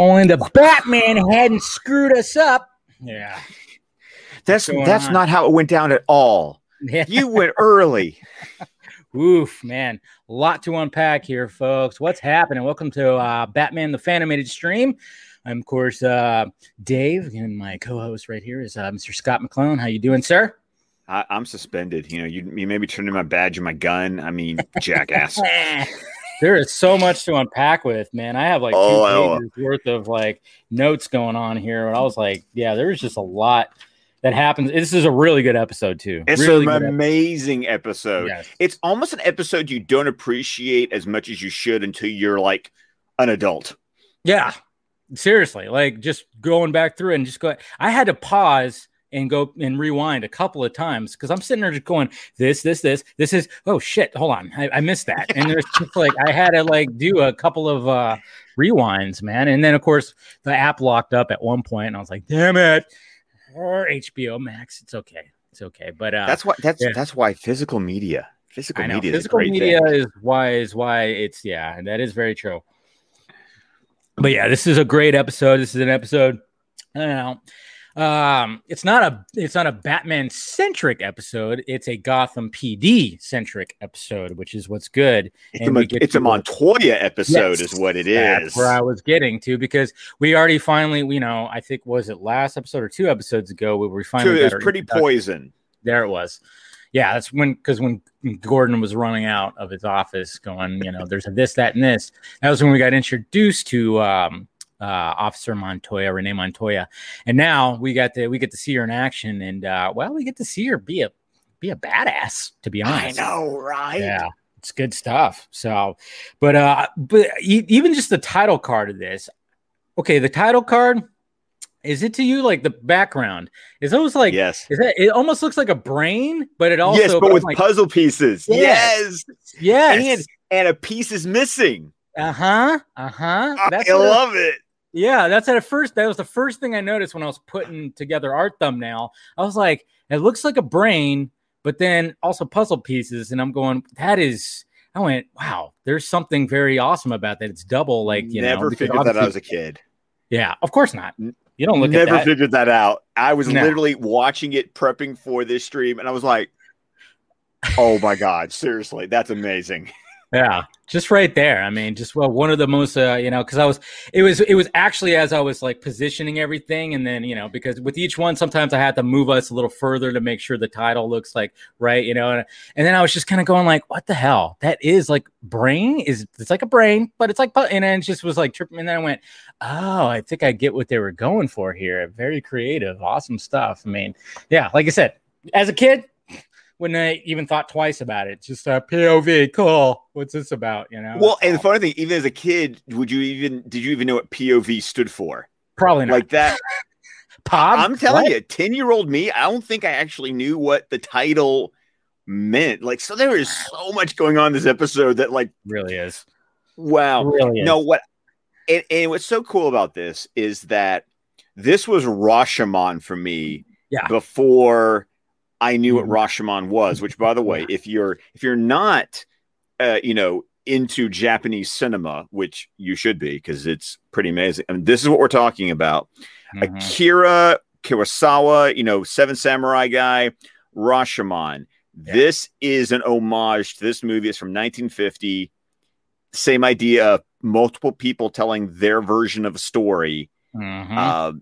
If only the Batman hadn't screwed us up. Yeah. That's that's on? not how it went down at all. Yeah. You went early. Oof, man. A lot to unpack here, folks. What's happening? Welcome to uh, Batman the Fanimated stream. I'm, of course, uh, Dave, and my co-host right here is uh, Mr. Scott McClone. How you doing, sir? I, I'm suspended. You know, you, you maybe turn in my badge and my gun. I mean, jackass. there is so much to unpack with, man. I have like two Oh, know. pages worth of like notes going on here. And I was like, yeah, there was just a lot that happens. This is a really good episode, too. It's really an amazing episode. Yes. It's almost an episode you don't appreciate as much as you should until you're like an adult. Yeah, seriously, like just going back through and just go. I had to pause and go and rewind a couple of times because I'm sitting there just going, this, this, this, this is. Oh shit! Hold on, I, I missed that. And there's just like I had to like do a couple of uh rewinds, man. And then of course the app locked up at one point, and I was like, damn it, or HBO Max. It's okay, it's okay. But uh, That's why that's yeah. that's why physical media. Physical media physical is media thing. is why is why it's yeah, and that is very true. But yeah, this is a great episode. This is an episode. I don't know. Um, it's not a it's not a Batman centric episode. It's a Gotham PD centric episode, which is what's good. It's, and a, it's a Montoya episode, Yes, is what it That's is. where I was getting to because we already finally, you know, I think was it last episode or two episodes ago where we finally it was pretty poison. There it was. Yeah, that's when because when Gordon was running out of his office, going, you know, there's a this, that, and this. That was when we got introduced to um, uh, Officer Montoya, Renee Montoya, and now we got to we get to see her in action, and uh, well, we get to see her be a be a badass. To be honest, I know, right? yeah, it's good stuff. So, but uh, but e- even just the title card of this, okay, the title card. Is it to you like the background? Is almost like yes. is that it almost looks like a brain, but it also yes, but with like, puzzle pieces. Yes. Yes. yes, And and a piece is missing. uh huh, uh huh. I it- love it. Yeah. That's at first. That was the first thing I noticed when I was putting together art thumbnail. I was like, it looks like a brain, but then also puzzle pieces, and I'm going, that is. I went, wow. There's something very awesome about that. It's double, like you Never know. figured that out as a kid. Yeah, of course not. You don't look Never at that. figured that out. I was No. literally watching it, prepping for this stream, and I was like, "Oh my god, seriously, that's amazing." Yeah, just right there. I mean, just well, one of the most, uh, you know, because I was, it was, it was actually as I was like positioning everything, and then you know, because with each one, sometimes I had to move us a little further to make sure the title looks like right, you know, and, and then I was just kind of going like, what the hell? That is like brain is it's like a brain, but it's like, and then it just was like tripping, and then I went, oh, I think I get what they were going for here. Very creative, awesome stuff. I mean, yeah, like I said, as a kid. Wouldn't I even thought twice about it? Just a POV, cool. What's this about? You know? Well, and the funny thing, even as a kid, would you even did you even know what POV stood for? Probably not. Like that, Pod? I'm telling What? you, 10 year old me, I don't think I actually knew what the title meant. Like, so there is so much going on in this episode that, like, really is. wow. Really is. No, what and, and what's so cool about this is that this was Rashomon for me Yeah. before I knew what Mhm. Rashomon was, which by the way, if you're if you're not uh, you know, into Japanese cinema, which you should be because it's pretty amazing. I mean, this is what we're talking about. Mhm. Akira Kurosawa, you know, Seven Samurai guy, Rashomon. Yeah. This is an homage to this movie. It's from 1950. Same idea of multiple people telling their version of a story. Mhm. Uh,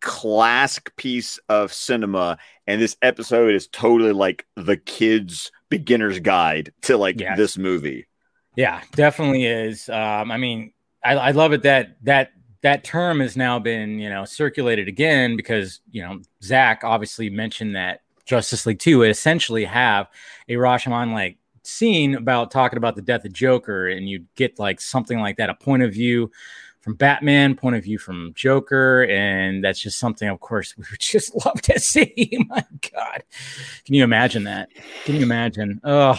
classic piece of cinema. And this episode is totally like the kids' beginner's guide to like Yes. this movie. yeah, definitely is. Um, I mean, I, I love it that that that term has now been you know circulated again because you know Zach obviously mentioned that Justice League Two would essentially have a Rashomon like scene about talking about the death of Joker, and you'd get like something like that, a point of view from Batman, point of view from Joker, and that's just something, of course, we would just love to see. My God, can you imagine that? Can you imagine? Oh.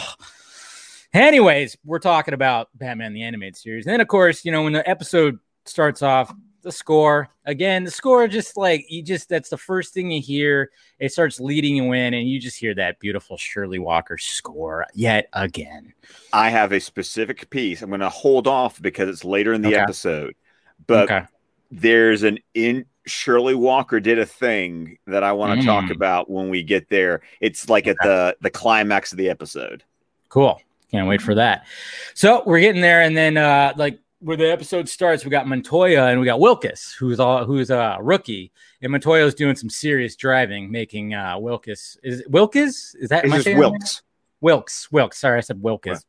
Anyways, we're talking about Batman the Animated Series, and then of course, you know, when the episode starts off, the score again, the score just like you just that's the first thing you hear. It starts leading you in, and you just hear that beautiful Shirley Walker score yet again. I have a specific piece. I'm going to hold off because it's later in the Okay. episode. But okay, there's an in Shirley Walker did a thing that I want to mm. talk about when we get there. It's like at the the climax of the episode. Cool. Can't wait for that. So we're getting there, and then uh like where the episode starts, we got Montoya and we got Wilkes, who's all who's a rookie, and Montoya's doing some serious driving, making uh Wilkes is Wilkes is that it's Wilkes. Wilkes, Wilkes. Sorry, I said Wilkes.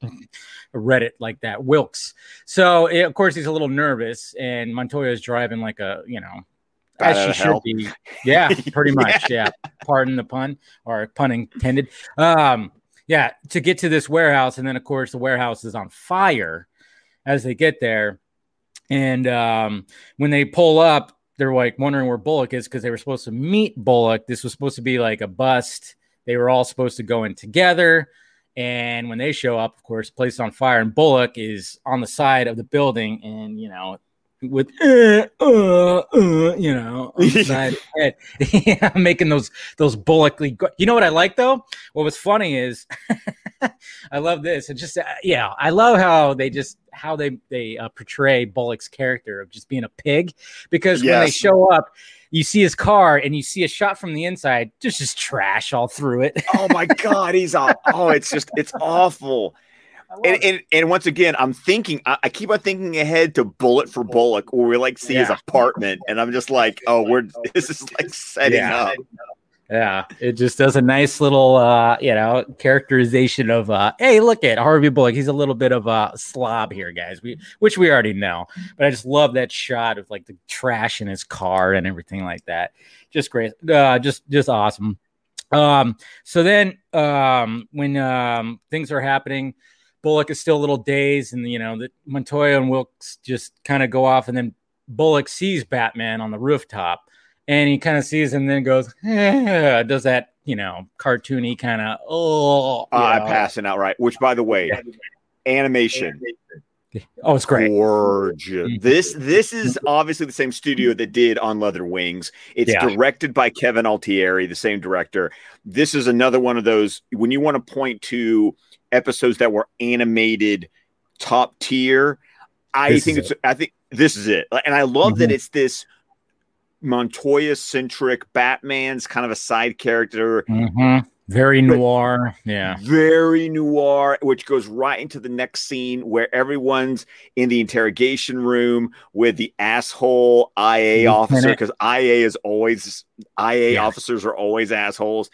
Read it like that. Wilkes. So it, of course he's a little nervous, and Montoya is driving like a you know as she should hell. be. Yeah, pretty much. yeah. yeah. Pardon the pun or pun intended. Um, yeah, to get to this warehouse, and then of course the warehouse is on fire as they get there. And um, when they pull up, they're like wondering where Bullock is because they were supposed to meet Bullock. This was supposed to be like a bust. They were all supposed to go in together. And when they show up, of course, place on fire, and Bullock is on the side of the building, and you know, with uh, uh, uh, you know, yeah, making those those Bullockly. You know what I like though? What was funny is, I love this. It just uh, yeah, I love how they just how they they uh, portray Bullock's character of just being a pig because yes. when they show up you see his car and you see a shot from the inside, just just trash all through it. oh my god, he's all oh, it's just it's awful. And, and, and once again, I'm thinking I, I, keep on thinking ahead to Bullet for Bullock, where we like see yeah. his apartment, and I'm just like, oh, we're oh, this is like setting yeah. up. Yeah, it just does a nice little, uh, you know, characterization of, uh, hey, look at Harvey Bullock. He's a little bit of a slob here, guys. We, which we already know, but I just love that shot of like the trash in his car and everything like that. Just great, uh, just, just awesome. Um, so then, um, when um, things are happening, Bullock is still a little dazed, and you know that Montoya and Wilkes just kind of go off, and then Bullock sees Batman on the rooftop and he kind of sees and then goes, eh, does that, you know, cartoony kind of, oh, uh, passing out right. Which, by the way, animation. Oh, it's great. Gorgeous. Mm-hmm. This this is obviously the same studio that did On Leather Wings. It's yeah. directed by Kevin Altieri, the same director. This is another one of those when you want to point to episodes that were animated top tier. I this think it's it. I think this is it. And I love mm-hmm. that it's this Montoya centric. Batman's kind of a side character. Mm-hmm. Very noir. Yeah. Very noir, which goes right into the next scene where everyone's in the interrogation room with the asshole IA Lieutenant. officer, because IA is always, IA yeah. officers are always assholes.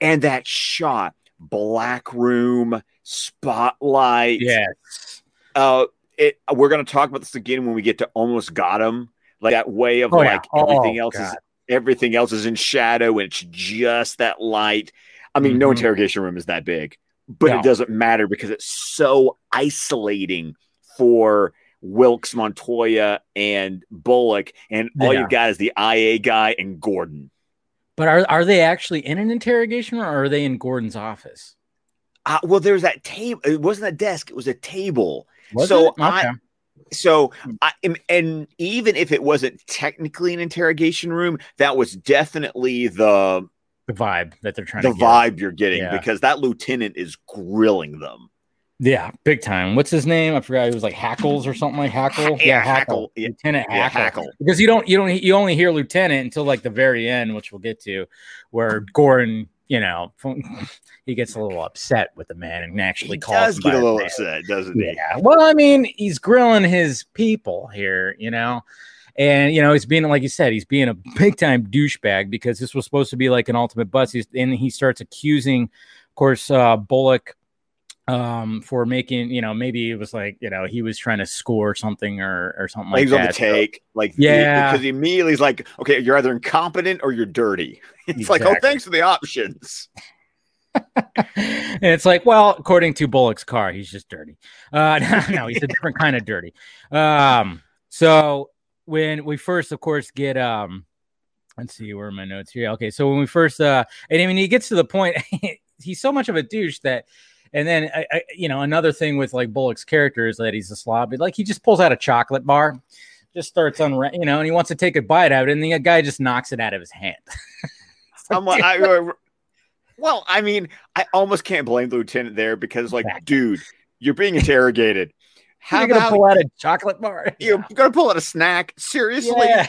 And that shot, black room, spotlight. Yes. Uh, it, we're going to talk about this again when we get to almost got him like that way of oh, like yeah. everything oh, else God. is everything else is in shadow and it's just that light. I mean, mm-hmm. no interrogation room is that big, but no. it doesn't matter because it's so isolating for Wilkes, Montoya, and Bullock, and all yeah. you've got is the IA guy and Gordon. But are are they actually in an interrogation room, or are they in Gordon's office? Uh, well, there's that table. It wasn't a desk; it was a table. Was so okay. I, so, hmm. I, and even if it wasn't technically an interrogation room, that was definitely the the vibe that they're trying the vibe you're getting yeah. because that lieutenant is grilling them. Yeah, big time. What's his name? I forgot. It was like Hackles or something like Hackle. Yeah, Hackle. Hackle. Lieutenant yeah, Hackle. Hackle. Because you don't you don't you only hear Lieutenant until like the very end, which we'll get to, where Gordon you know, he gets a little upset with the man and actually he calls. Does get a little upset, doesn't he? Yeah. Well, I mean, he's grilling his people here, you know, and you know he's being like you said, he's being a big time douchebag because this was supposed to be like an ultimate bust. He's, and he starts accusing, of course, uh, Bullock um for making you know maybe it was like you know he was trying to score something or or something like, he's that. on the take like yeah. because he immediately is like okay you're either incompetent or you're dirty. It's exactly. like oh thanks for the options. And it's like well according to bullock's car he's just dirty. Uh no, no he's a different kind of dirty. Um so when we first of course get um let's see where are my notes here? Okay so when we first uh and i mean he gets to the point he's so much of a douche that and then, I, I, you know, another thing with like Bullock's character is that he's a slob. Like he just pulls out a chocolate bar, just starts on, you know, and he wants to take a bite out, and the guy just knocks it out of his hand. like, I, well, I mean, I almost can't blame the lieutenant there because, like, exactly. dude, you're being interrogated. How you're gonna pull out a chocolate bar? You're gonna pull out a snack? Seriously? Yeah.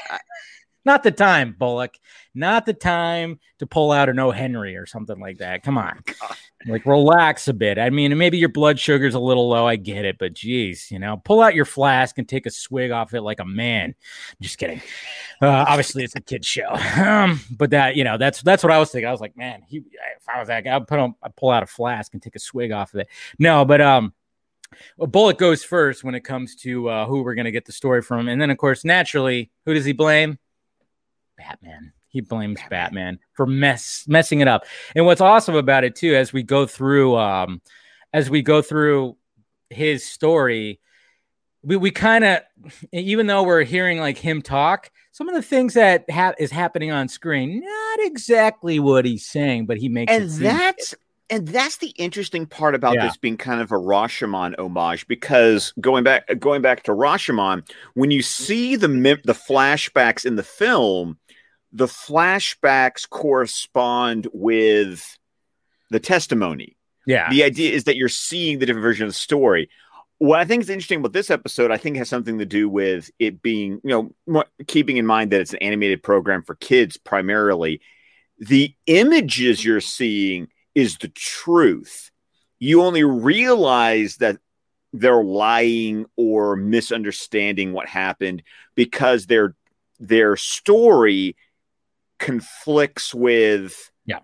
Not the time, Bullock. Not the time to pull out an O. Henry or something like that. Come on. God. Like relax a bit. I mean, maybe your blood sugar's a little low. I get it, but geez, you know, pull out your flask and take a swig off it like a man. Just kidding. Uh, obviously, it's a kid's show. Um, but that, you know, that's that's what I was thinking. I was like, man, he, if I was that guy, I'd put on, I'd pull out a flask and take a swig off of it. No, but um, well, Bullock goes first when it comes to uh, who we're going to get the story from, and then of course, naturally, who does he blame? Batman. He blames Batman, Batman for mess messing it up. And what's awesome about it too, as we go through, um, as we go through his story, we, we kind of, even though we're hearing like him talk, some of the things that ha- is happening on screen, not exactly what he's saying, but he makes and that's and that's the interesting part about yeah. this being kind of a Rashomon homage because going back going back to Rashomon, when you see the the flashbacks in the film, the flashbacks correspond with the testimony. Yeah. The idea is that you're seeing the different version of the story. What I think is interesting about this episode, I think has something to do with it being, you know, keeping in mind that it's an animated program for kids primarily. The images you're seeing is the truth. You only realize that they're lying or misunderstanding what happened because their their story conflicts with yeah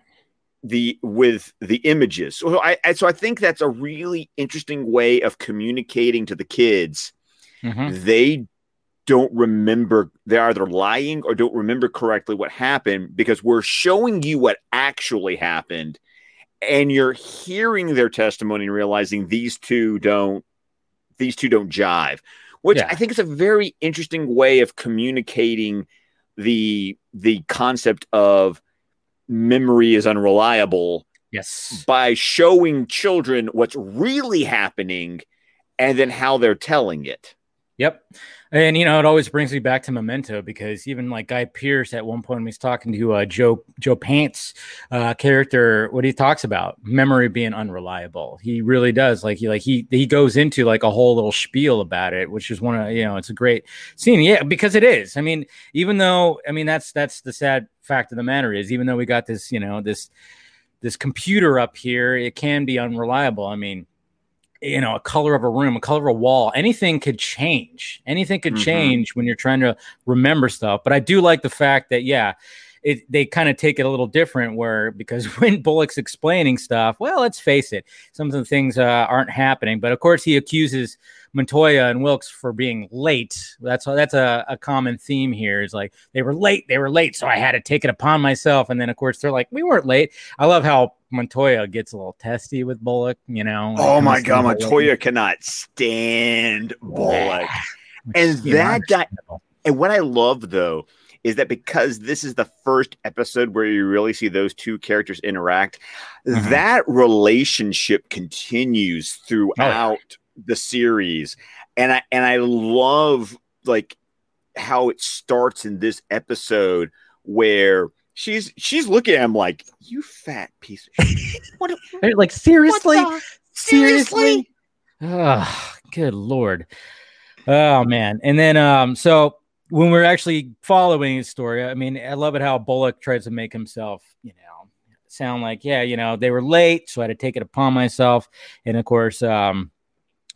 the with the images. So I, I so I think that's a really interesting way of communicating to the kids. Mm-hmm. They don't remember they're either lying or don't remember correctly what happened because we're showing you what actually happened and you're hearing their testimony and realizing these two don't these two don't jive which yeah. i think is a very interesting way of communicating the the concept of memory is unreliable yes. by showing children what's really happening and then how they're telling it yep and you know, it always brings me back to Memento because even like Guy Pearce at one point when he's talking to uh, Joe Joe Pants uh, character, what he talks about memory being unreliable. He really does. Like he like he he goes into like a whole little spiel about it, which is one of you know it's a great scene. Yeah, because it is. I mean, even though I mean that's that's the sad fact of the matter is even though we got this you know this this computer up here, it can be unreliable. I mean you know, a color of a room, a color of a wall, anything could change. Anything could mm-hmm. change when you're trying to remember stuff. But I do like the fact that, yeah, it, they kind of take it a little different where because when Bullock's explaining stuff, well, let's face it, some of the things uh, aren't happening. But of course, he accuses Montoya and Wilkes for being late. That's that's a, a common theme here. Is like they were late, they were late, so I had to take it upon myself. And then of course they're like, we weren't late. I love how Montoya gets a little testy with Bullock. You know. Oh my god, Montoya cannot stand Bullock, and that guy. And what I love though is that because this is the first episode where you really see those two characters interact, mm-hmm. that relationship continues throughout oh the series, and I and I love like how it starts in this episode where she's she's looking at him like you fat piece of shit. what, like seriously, seriously. Oh, good lord. Oh man. And then um so when we're actually following his story, I mean, I love it how Bullock tries to make himself, you know, sound like, yeah, you know, they were late, so I had to take it upon myself. And of course, um,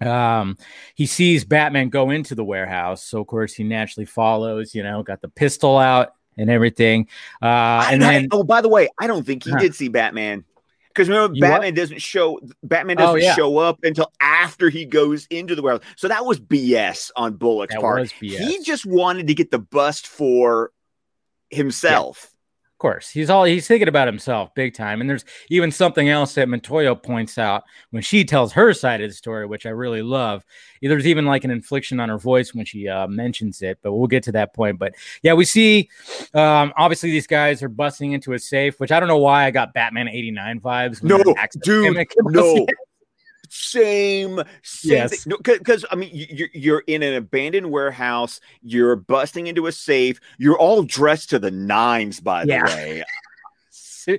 um he sees batman go into the warehouse so of course he naturally follows you know got the pistol out and everything uh and I, then oh by the way i don't think he huh. did see batman because remember you batman what? doesn't show batman oh, doesn't oh, yeah. show up until after he goes into the warehouse so that was bs on bullock's that part he just wanted to get the bust for himself of course, he's all he's thinking about himself big time. And there's even something else that Montoya points out when she tells her side of the story, which I really love. There's even like an inflection on her voice when she uh, mentions it, but we'll get to that point. But yeah, we see um, obviously these guys are busting into a safe, which I don't know why I got Batman 89 vibes. No, dude, no same, same yes. Because no, I mean, you're you're in an abandoned warehouse. You're busting into a safe. You're all dressed to the nines, by the yeah. way.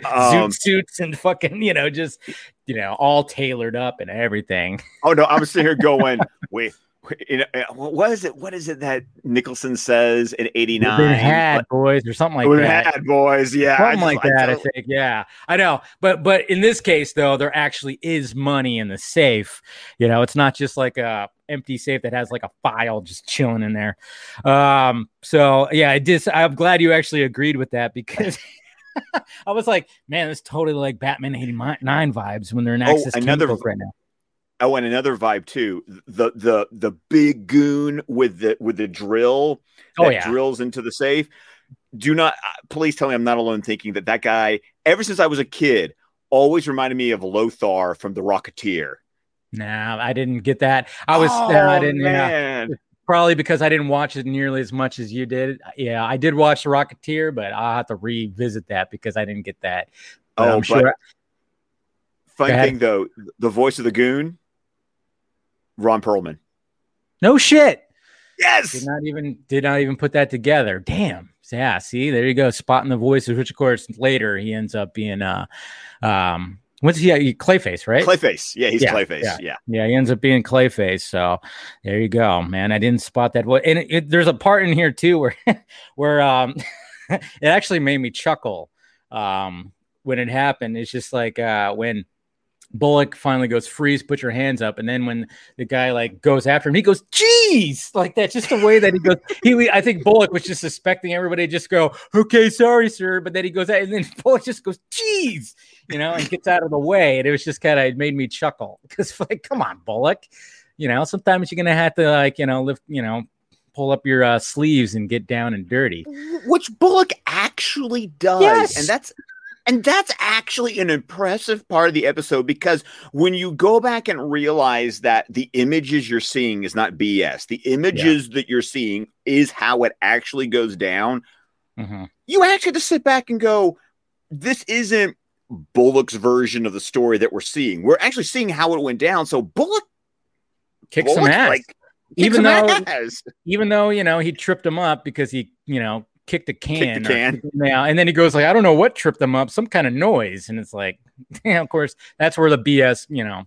Um, suits and fucking, you know, just you know, all tailored up and everything. Oh no, I'm sitting here going, wait, uh, what is it? What is it that Nicholson says in '89? We've had boys or something like that. We've had boys, yeah, something like that. I, I think, yeah, I know. But but in this case, though, there actually is money in the safe. You know, it's not just like a empty safe that has like a file just chilling in there. Um, so yeah, I did. I'm glad you actually agreed with that because. I was like, man, it's totally like Batman 89 vibes when they're in Access oh, another right now. Oh, and another vibe too. The the the big goon with the with the drill oh, that yeah. drills into the safe. Do not uh, please tell me I'm not alone thinking that that guy. Ever since I was a kid, always reminded me of Lothar from The Rocketeer. Nah, I didn't get that. I was oh, uh, I didn't. Man. Yeah, probably because I didn't watch it nearly as much as you did. Yeah, I did watch The Rocketeer, but I'll have to revisit that because I didn't get that. But oh, I'm sure. Fun thing though, the voice of the goon Ron Perlman. No shit. Yes. Did not even did not even put that together. Damn. Yeah. See, there you go. Spotting the voices, which of course later he ends up being uh um what's he, he Clayface, right? Clayface. Yeah, he's yeah, Clayface. Yeah. yeah. Yeah, he ends up being Clayface. So there you go, man. I didn't spot that. Well, and it, it, there's a part in here too where where um it actually made me chuckle um when it happened. It's just like uh when Bullock finally goes, freeze, put your hands up. And then when the guy like goes after him, he goes, jeez, like that's just the way that he goes. He, I think Bullock was just suspecting everybody just go, okay, sorry, sir. But then he goes, and then Bullock just goes, jeez, you know, and gets out of the way. And it was just kind of, it made me chuckle because, like, come on, Bullock, you know, sometimes you're going to have to, like, you know, lift, you know, pull up your uh, sleeves and get down and dirty. Which Bullock actually does. Yes. And that's and that's actually an impressive part of the episode because when you go back and realize that the images you're seeing is not BS, the images yeah. that you're seeing is how it actually goes down. Mm-hmm. You actually have to sit back and go, this isn't Bullock's version of the story that we're seeing. We're actually seeing how it went down. So Bullock kicks some ass. Like, even though, ass. even though you know he tripped him up because he you know kicked a can, kicked can. yeah, and then he goes like, I don't know what tripped them up, some kind of noise, and it's like, yeah, of course, that's where the BS, you know,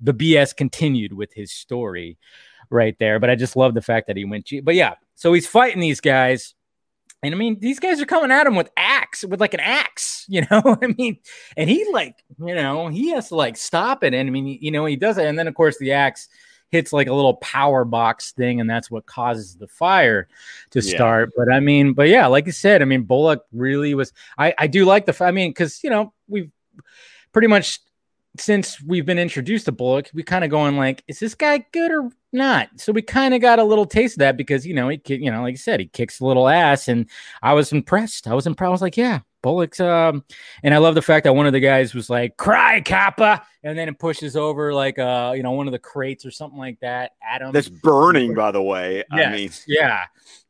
the BS continued with his story right there. But I just love the fact that he went, but yeah, so he's fighting these guys. And I mean, these guys are coming at him with axe, with like an axe, you know. I mean, and he like, you know, he has to like stop it. And I mean, you know, he does it. And then of course the axe hits like a little power box thing, and that's what causes the fire to start. Yeah. But I mean, but yeah, like you said, I mean, Bullock really was. I I do like the. I mean, because you know we've pretty much since we've been introduced to Bullock, we kind of going like, is this guy good or not? So we kind of got a little taste of that because you know he, you know, like you said, he kicks a little ass, and I was impressed. I was impressed. I was like, yeah, Bullock's um, and I love the fact that one of the guys was like, "Cry, Kappa," and then it pushes over like uh, you know, one of the crates or something like that. Adam, that's burning, by the way. Yes, I mean, yeah,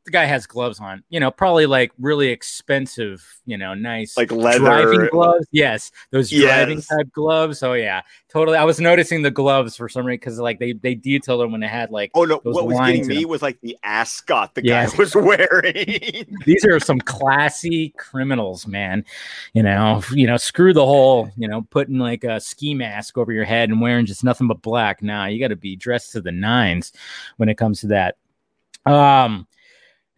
the guy has gloves on. You know, probably like really expensive. You know, nice like leather driving gloves. Yes, those driving yes. type gloves. Oh yeah, totally. I was noticing the gloves for some reason because like they they detailed them when they had like. Oh no! What was getting me was like the ascot the yes. guy was wearing. These are some classy criminals, man. You know, you know, screw the whole. You know, putting like a ski mask over your head and wearing just nothing but black. Nah, you got to be dressed to the nines when it comes to that. Um,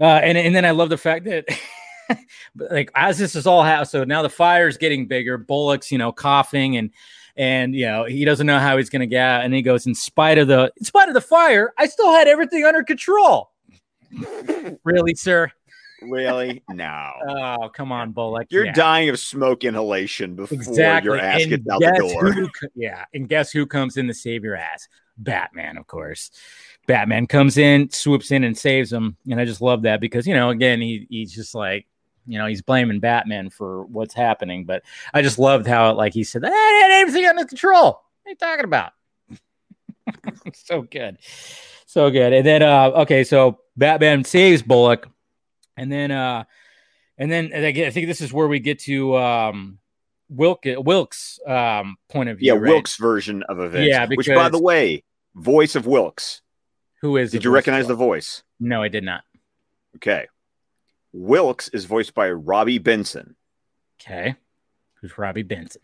uh, and and then I love the fact that. like as this is all how so now the fire's getting bigger bullock's you know coughing and and you know he doesn't know how he's to get out and he goes in spite of the in spite of the fire i still had everything under control really sir really no oh come on bullock you're yeah. dying of smoke inhalation before exactly. your ass and gets out the door who, yeah and guess who comes in to save your ass batman of course batman comes in swoops in and saves him and i just love that because you know again he, he's just like you know, he's blaming Batman for what's happening. But I just loved how, like, he said, I had everything under control. What are you talking about? so good. So good. And then, uh, okay, so Batman saves Bullock. And then, uh, and then I think this is where we get to, um, Wilk, Wilkes' um, point of view. Yeah, right? Wilkes' version of events. Yeah, because, which, by the way, voice of Wilkes. Who is? Did you recognize the voice? No, I did not. Okay. Wilkes is voiced by Robby Benson. Okay. Who's Robby Benson?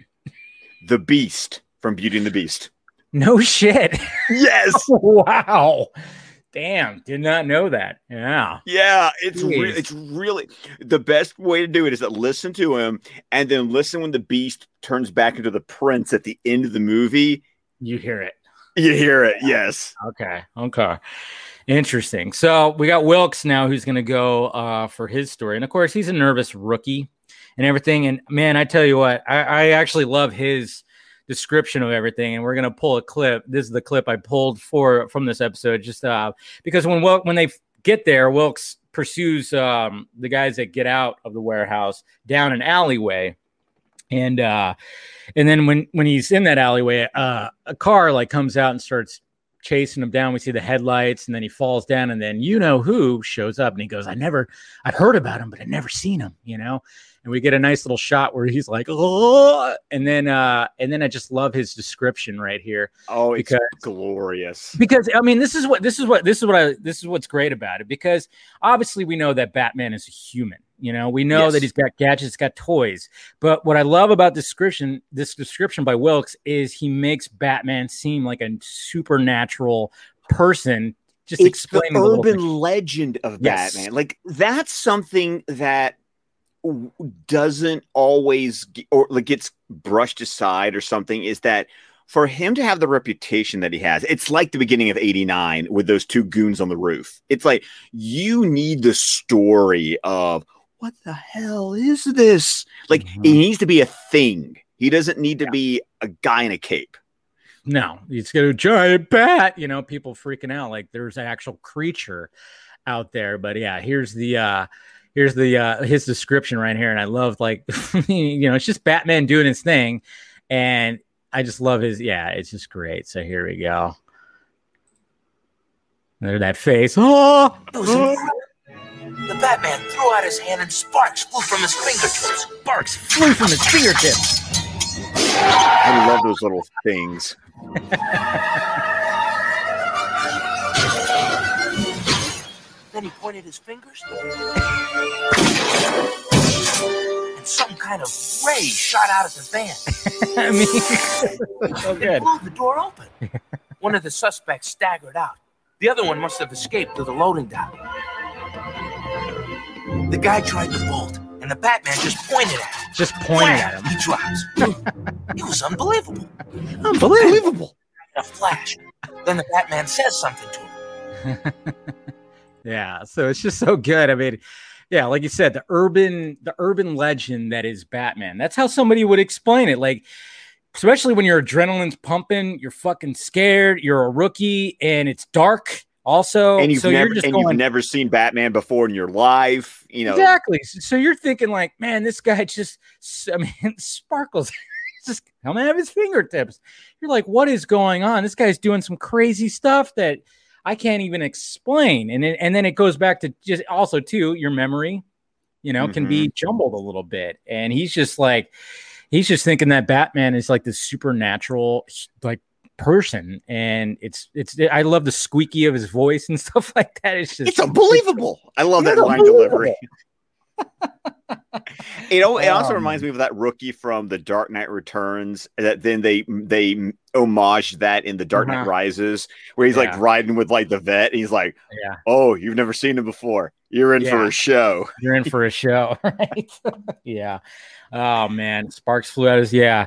The Beast from Beauty and the Beast. No shit. Yes. wow. Damn, did not know that. Yeah. Yeah, it's re- it's really the best way to do it is to listen to him and then listen when the beast turns back into the prince at the end of the movie. You hear it. You hear it. Yes. Okay. Okay. Interesting. So we got Wilkes now who's going to go uh, for his story. And of course, he's a nervous rookie and everything. And man, I tell you what, I, I actually love his description of everything. And we're gonna pull a clip. This is the clip I pulled for from this episode, just uh, because when Wil- when they get there, Wilkes pursues um, the guys that get out of the warehouse down an alleyway, and uh, and then when when he's in that alleyway, uh, a car like comes out and starts chasing him down. We see the headlights, and then he falls down, and then you know who shows up, and he goes, "I never, I've heard about him, but I've never seen him," you know and we get a nice little shot where he's like, oh, and then uh, and then I just love his description right here. Oh, it's because, glorious. Because I mean, this is what this is what this is what I this is what's great about it. Because obviously we know that Batman is a human. You know, we know yes. that he's got gadgets, got toys. But what I love about description, this description by Wilkes, is he makes Batman seem like a supernatural person just it's the urban legend of yes. Batman. Like that's something that doesn't always get, or like gets brushed aside or something is that for him to have the reputation that he has, it's like the beginning of 89 with those two goons on the roof. It's like you need the story of what the hell is this? Like mm-hmm. it needs to be a thing. He doesn't need to yeah. be a guy in a cape. No, he's got a giant bat. You know, people freaking out like there's an actual creature out there. But yeah, here's the uh here's the uh his description right here and i love like you know it's just batman doing his thing and i just love his yeah it's just great. So here we go. There that face. Oh, oh. the batman threw out his hand and sparks flew from his fingertips. Sparks flew from his fingertips. I love those little things Then he pointed his fingers. and some kind of ray shot out of the van. I mean, so good. blew the door open. One of the suspects staggered out. The other one must have escaped through the loading dock. The guy tried to bolt, and the Batman just pointed at him. Just pointed at him. He drops. it was unbelievable. Unbelievable. In A flash. Then the Batman says something to him. Yeah, so it's just so good. I mean, yeah, like you said, the urban the urban legend that is Batman. That's how somebody would explain it. Like especially when your adrenaline's pumping, you're fucking scared, you're a rookie and it's dark also. And you've so never and going, you've never seen Batman before in your life, you know. Exactly. So you're thinking like, man, this guy just I mean, sparkles just coming out of his fingertips. You're like, what is going on? This guy's doing some crazy stuff that I can't even explain. And it, and then it goes back to just also too your memory, you know, mm-hmm. can be mm-hmm. jumbled a little bit. And he's just like he's just thinking that Batman is like this supernatural like person and it's it's i love the squeaky of his voice and stuff like that it's just it's unbelievable i love that line delivery know, it also um, reminds me of that rookie from The Dark Knight Returns. That then they they homage that in The Dark Knight uh-huh. Rises, where he's yeah. like riding with like the vet, and he's like, "Yeah, oh, you've never seen him before. You're in yeah. for a show. You're in for a show, right? yeah. Oh man, sparks flew out his yeah,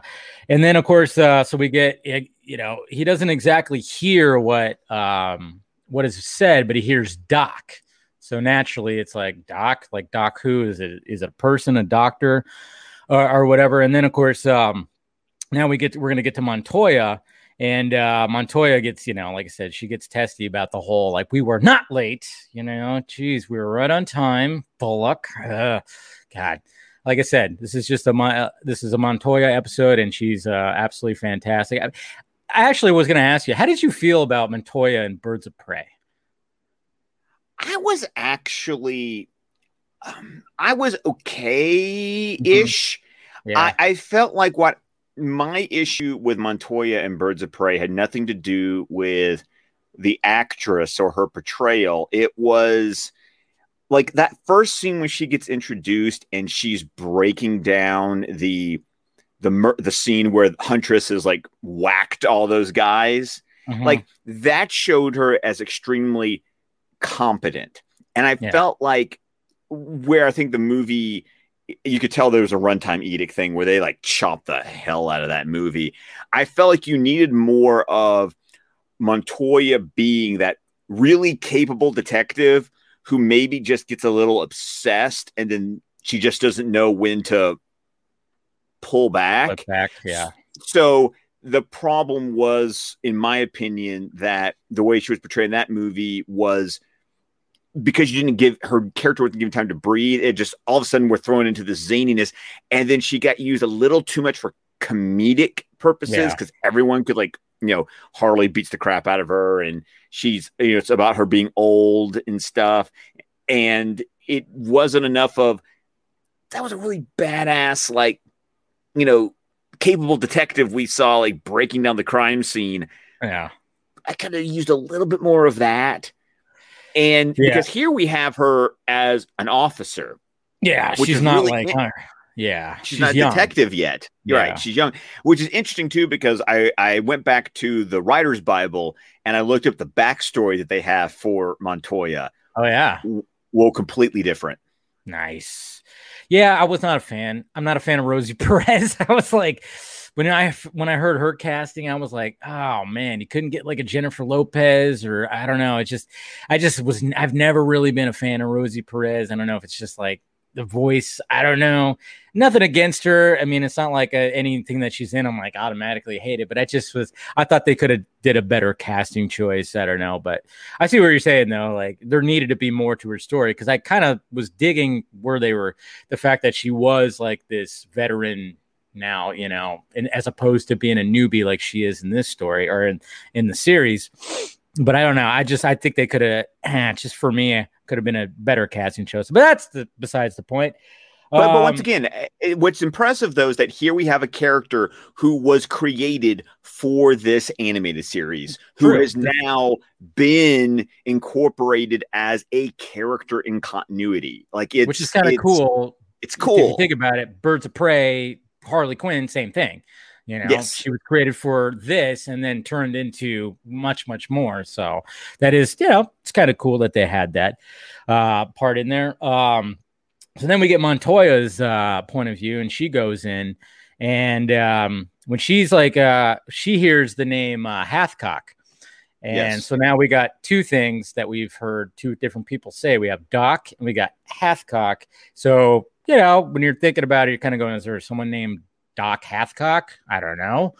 and then of course, uh, so we get you know he doesn't exactly hear what um what is said, but he hears Doc so naturally, it's like doc, like doc who is it? Is it a person, a doctor, or, or whatever? And then of course, um, now we get to, we're gonna get to Montoya, and uh, Montoya gets you know, like I said, she gets testy about the whole like we were not late, you know, geez, we were right on time. Bullock, uh, God. Like I said, this is just a uh, this is a Montoya episode, and she's uh, absolutely fantastic. I, I actually was going to ask you, how did you feel about Montoya and Birds of Prey? I was actually, um, I was okay ish. Mm-hmm. Yeah. I, I felt like what my issue with Montoya and Birds of Prey had nothing to do with the actress or her portrayal. It was like that first scene when she gets introduced and she's breaking down the the the scene where Huntress is like whacked all those guys. Mm-hmm. Like that showed her as extremely competent. And I yeah. felt like where I think the movie you could tell there was a runtime edict thing where they like chopped the hell out of that movie. I felt like you needed more of Montoya being that really capable detective who maybe just gets a little obsessed and then she just doesn't know when to pull back. back, yeah. So the problem was, in my opinion, that the way she was portrayed in that movie was because you didn't give her character wasn't given time to breathe. It just all of a sudden we're thrown into this zaniness, and then she got used a little too much for comedic purposes because yeah. everyone could like you know Harley beats the crap out of her, and she's you know it's about her being old and stuff, and it wasn't enough of that was a really badass like you know capable detective we saw like breaking down the crime scene. Yeah, I kind of used a little bit more of that and yeah. because here we have her as an officer. Yeah, she's not really like her. Yeah, she's, she's not young. detective yet. You're yeah. right. She's young, which is interesting too because I I went back to the writer's Bible and I looked up the backstory that they have for Montoya. Oh yeah, well, completely different. Nice. Yeah, I was not a fan. I'm not a fan of Rosie Perez. I was like, when I when I heard her casting, I was like, oh man, you couldn't get like a Jennifer Lopez or I don't know. It's just I just was I've never really been a fan of Rosie Perez. I don't know if it's just like the voice. I don't know. Nothing against her. I mean, it's not like a, anything that she's in. I'm like automatically hate it, but I just was. I thought they could have did a better casting choice. I don't know, but I see what you're saying though. Like there needed to be more to her story because I kind of was digging where they were. The fact that she was like this veteran now, you know, and as opposed to being a newbie like she is in this story or in, in the series. But I don't know. I just I think they could have just for me could have been a better casting choice. But that's the besides the point. But, um, but, once um, again, eh, what's impressive though is that here we have a character who was created for this animated series, who true. has now been incorporated as a character in continuity. Like it's which is kind of cool. It's cool. think about it, Birds of Prey Harley Quinn, same thing. You know, yes. she was created for this and then turned into much, much more. So that is, you know, it's kind of cool that they had that uh, part in there. Um, so then we get Montoya's uh, point of view, and she goes in, and um, when she's like, uh, she hears the name uh, Hathcock. And yes. so now we got two things that we've heard two different people say. We have Doc and we got Hathcock. So you know, when you're thinking about it, you're kind of going, is there someone named Doc Hathcock? I don't know.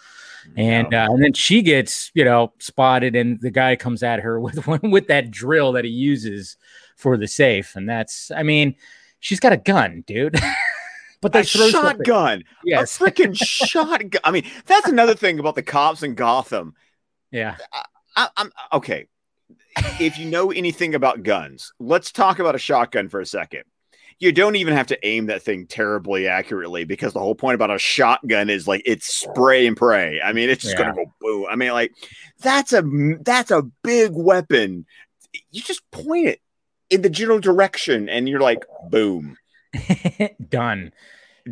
And uh, and then she gets, you know, spotted, and the guy comes at her with with that drill that he uses for the safe, and that's, I mean, she's got a gun, dude. but they a shotgun, yes, a freaking shotgun. I mean, that's another thing about the cops in Gotham. Yeah, I, I'm okay. if you know anything about guns, let's talk about a shotgun for a second you don't even have to aim that thing terribly accurately because the whole point about a shotgun is like it's spray and pray. I mean, it's just yeah. gonna go boom. I mean, like that's a that's a big weapon. You just point it in the general direction, and you're like, boom, done.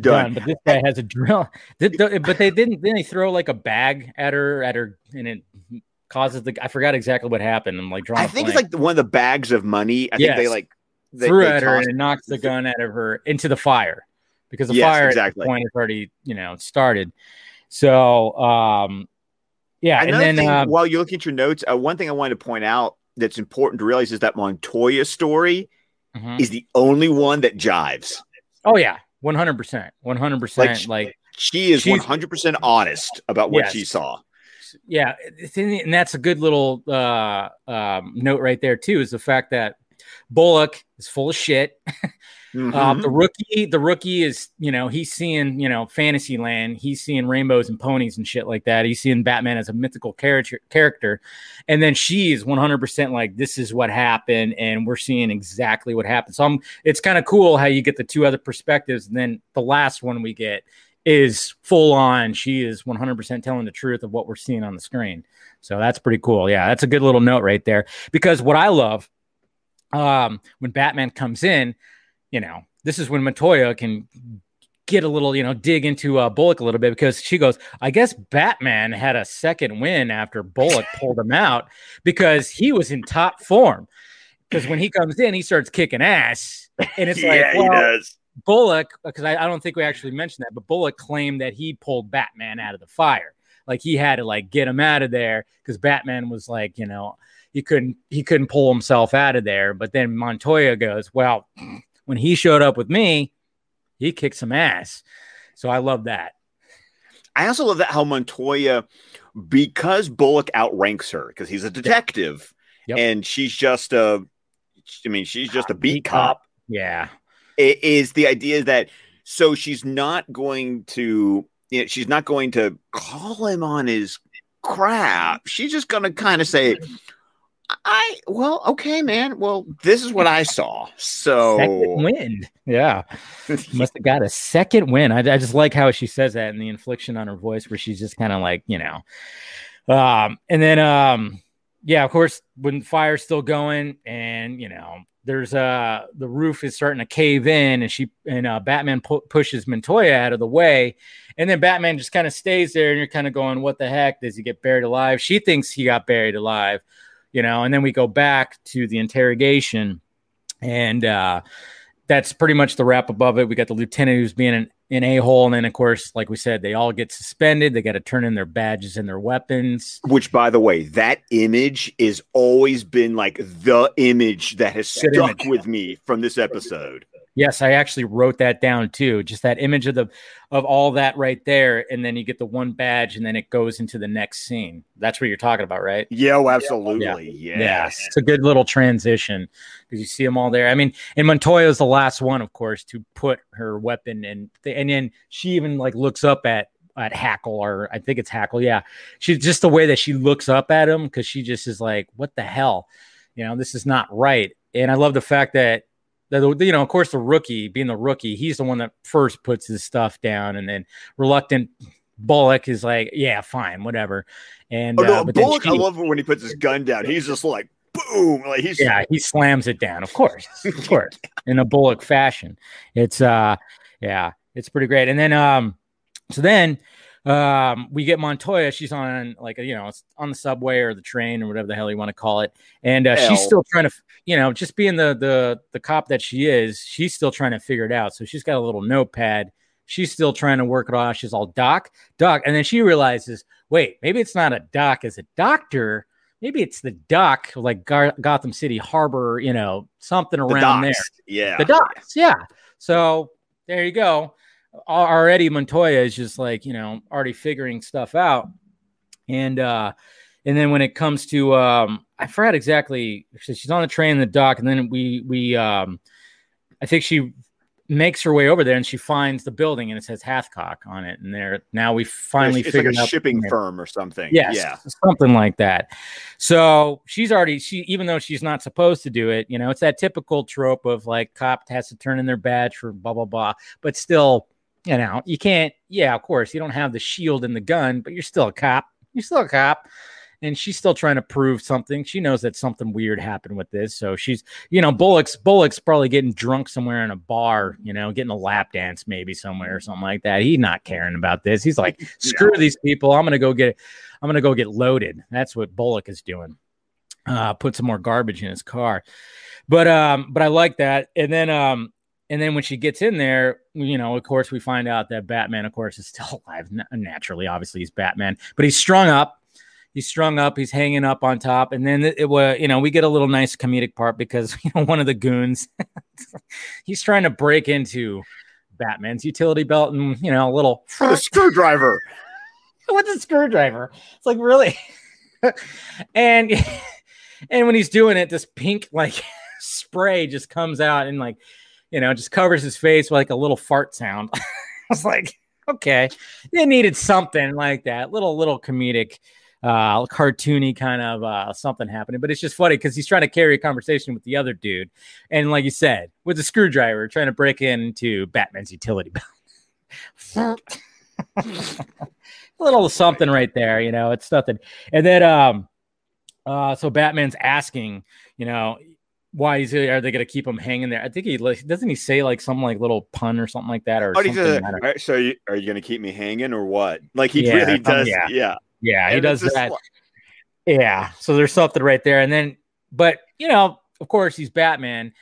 Done. Done. But this guy has a drill. But they didn't. Then they throw like a bag at her, at her, and it causes the. I forgot exactly what happened. I'm like drawing. I think it's like one of the bags of money. I yes. think they like they, threw they at her and it knocks the gun out of her into the fire because the yes, fire exactly. at point has already you know started. So um, yeah, Another and then thing, um, while you're looking at your notes, uh, one thing I wanted to point out that's important to realize is that Montoya story mm-hmm. is the only one that jives. Oh yeah, one hundred percent, one hundred percent. Like she is one hundred percent honest about what yes. she saw. Yeah, and that's a good little uh, um, note right there too. Is the fact that Bullock is full of shit. Mm-hmm. Um, the rookie, the rookie is, you know, he's seeing, you know, fantasy land. He's seeing rainbows and ponies and shit like that. He's seeing Batman as a mythical character, character. And then she's 100% like, this is what happened. And we're seeing exactly what happened. So I'm, it's kind of cool how you get the two other perspectives. And then the last one we get is full on. She is 100% telling the truth of what we're seeing on the screen. So that's pretty cool. Yeah. That's a good little note right there. Because what I love um, when Batman comes in, you know, this is when Montoya can get a little, you know, dig into uh, Bullock a little bit because she goes, I guess Batman had a second win after Bullock pulled him out because he was in top form. because when he comes in, he starts kicking ass, and it's like, yeah, well, he does. Bullock, because I, I don't think we actually mentioned that, but Bullock claimed that he pulled Batman out of the fire. Like he had to like get him out of there because Batman was like, you know, he couldn't he couldn't pull himself out of there. But then Montoya goes, well, when he showed up with me, he kicked some ass. So I love that. I also love that how Montoya, because Bullock outranks her because he's a detective, yep. and she's just a, I mean, she's just a beat, beat cop. cop. Yeah, it is the idea that so she's not going to, you know, she's not going to call him on his crap. She's just going to kind of say, I well, okay, man. Well, this is what I saw. So second win, yeah, must have got a second win. I, I, just like how she says that and the inflection on her voice, where she's just kind of like, you know, um, and then um, yeah, of course, when fire's still going, and you know, there's uh the roof is starting to cave in, and she and uh, Batman pu- pushes Montoya out of the way, and then Batman just kind of stays there, and you're kind of going, what the heck? Does he get buried alive? She thinks he got buried alive you know, and then we go back to the interrogation, and uh, that's pretty much the wrap above it. We got the lieutenant who's being an, an a hole, and then of course, like we said, they all get suspended. They got to turn in their badges and their weapons. Which, by the way, that image is always been like the image that has Good stuck image. with me from this episode. Yes, I actually wrote that down too. Just that image of the of all that right there, and then you get the one badge, and then it goes into the next scene. That's what you're talking about, right? Yeah, oh, absolutely. Yeah. Yes. yes. It's a good little transition because you see them all there. I mean, and Montoya is the last one, of course, to put her weapon and and then she even like looks up at at Hackle or I think it's Hackle. Yeah. She's just the way that she looks up at him because she just is like, what the hell? You know, this is not right. And I love the fact that the, you know, of course, the rookie being the rookie, he's the one that first puts his stuff down, and then reluctant Bullock is like, yeah, fine, whatever. And oh, no, uh, Bullock, she, I love it when he puts his gun down. He's just like, boom, like he's yeah, he slams it down. Of course, of course, in a Bullock fashion. It's uh, yeah, it's pretty great. And then um, so then um, we get Montoya. She's on like you know it's on the subway or the train or whatever the hell you want to call it, and uh, she's still trying to you know just being the the the cop that she is. She's still trying to figure it out. So she's got a little notepad. She's still trying to work it off. She's all doc, doc, and then she realizes, wait, maybe it's not a doc as a doctor. Maybe it's the dock, like Gar- Gotham City Harbor, you know, something around the there. Yeah, the docks. Yeah. So there you go already Montoya is just like, you know, already figuring stuff out. And uh and then when it comes to um I forgot exactly she's on the train in the dock and then we we um I think she makes her way over there and she finds the building and it says Hathcock on it. And there now we finally it's figured like a out shipping firm or something. Yes, yeah, something like that. So she's already she even though she's not supposed to do it, you know, it's that typical trope of like cop has to turn in their badge for blah blah blah, but still you know, you can't, yeah, of course, you don't have the shield and the gun, but you're still a cop. You're still a cop. And she's still trying to prove something. She knows that something weird happened with this. So she's, you know, Bullock's Bullock's probably getting drunk somewhere in a bar, you know, getting a lap dance maybe somewhere or something like that. He's not caring about this. He's like, screw these people. I'm gonna go get I'm gonna go get loaded. That's what Bullock is doing. Uh, put some more garbage in his car. But um, but I like that. And then um, and then when she gets in there, you know, of course, we find out that Batman, of course, is still alive. Naturally, obviously, he's Batman, but he's strung up. He's strung up. He's hanging up on top, and then it was, you know, we get a little nice comedic part because you know one of the goons, he's trying to break into Batman's utility belt, and you know, a little a screwdriver. What's a screwdriver? It's like really, and and when he's doing it, this pink like spray just comes out and like you know, just covers his face with like a little fart sound. I was like, okay, they needed something like that, little little comedic, uh, cartoony kind of uh, something happening. But it's just funny because he's trying to carry a conversation with the other dude, and like you said, with a screwdriver, trying to break into Batman's utility belt. a little something right there, you know. It's nothing. And then, um, uh, so Batman's asking, you know, why is it, are they going to keep him hanging there? I think he doesn't he say like some like little pun or something like that or oh, something. so you, are you going to keep me hanging or what? Like he yeah, really does. yeah, yeah, yeah. He does that. Like... yeah. So there's something right there, and then but you know of course he's Batman,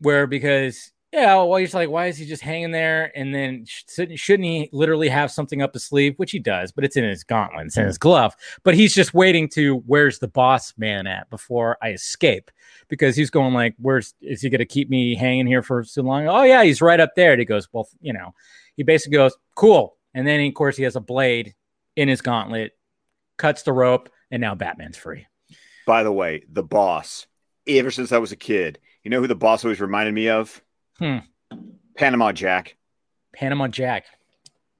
where because yeah, well, he's like, why is he just hanging there? And then shouldn't he literally have something up his sleeve, which he does, but it's in his gauntlets and his glove. But he's just waiting to where's the boss man at before I escape, because he's going like, where's is he going to keep me hanging here for so long? Oh yeah, he's right up there. And he goes, well, you know, he basically goes, cool. And then of course he has a blade in his gauntlet, cuts the rope, and now Batman's free. By the way, the boss. Ever since I was a kid, you know who the boss always reminded me of? Hmm. Panama Jack. Panama Jack.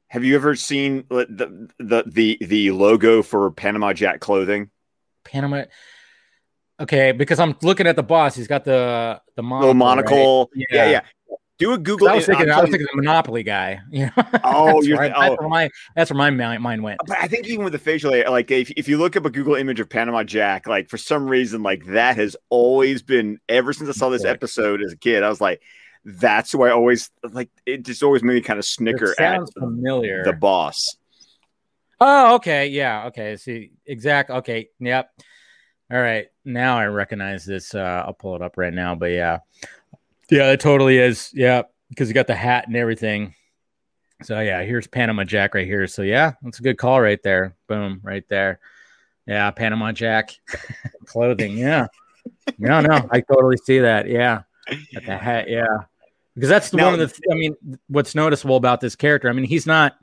Have you ever seen the the the the logo for Panama Jack clothing? Panama. Okay, because I'm looking at the boss. He's got the the monocle. monocle. Right? Yeah. yeah, yeah. Do a Google. I was thinking, I was thinking the Monopoly guy. You know? Oh, that's, you're right. oh. that's where my that's where my mind went. But I think even with the facial, like if, if you look up a Google image of Panama Jack, like for some reason, like that has always been ever since I saw this episode as a kid. I was like, that's why I always like it. Just always made me kind of snicker it sounds at familiar. The boss. Oh, okay, yeah, okay. See, exact. Okay, yep. All right, now I recognize this. Uh, I'll pull it up right now. But yeah, yeah, it totally is. Yeah, because you got the hat and everything. So yeah, here's Panama Jack right here. So yeah, that's a good call right there. Boom, right there. Yeah, Panama Jack clothing. Yeah. No, no, I totally see that. Yeah. At the hat, yeah. Because that's the, now, one of the I mean, what's noticeable about this character. I mean, he's not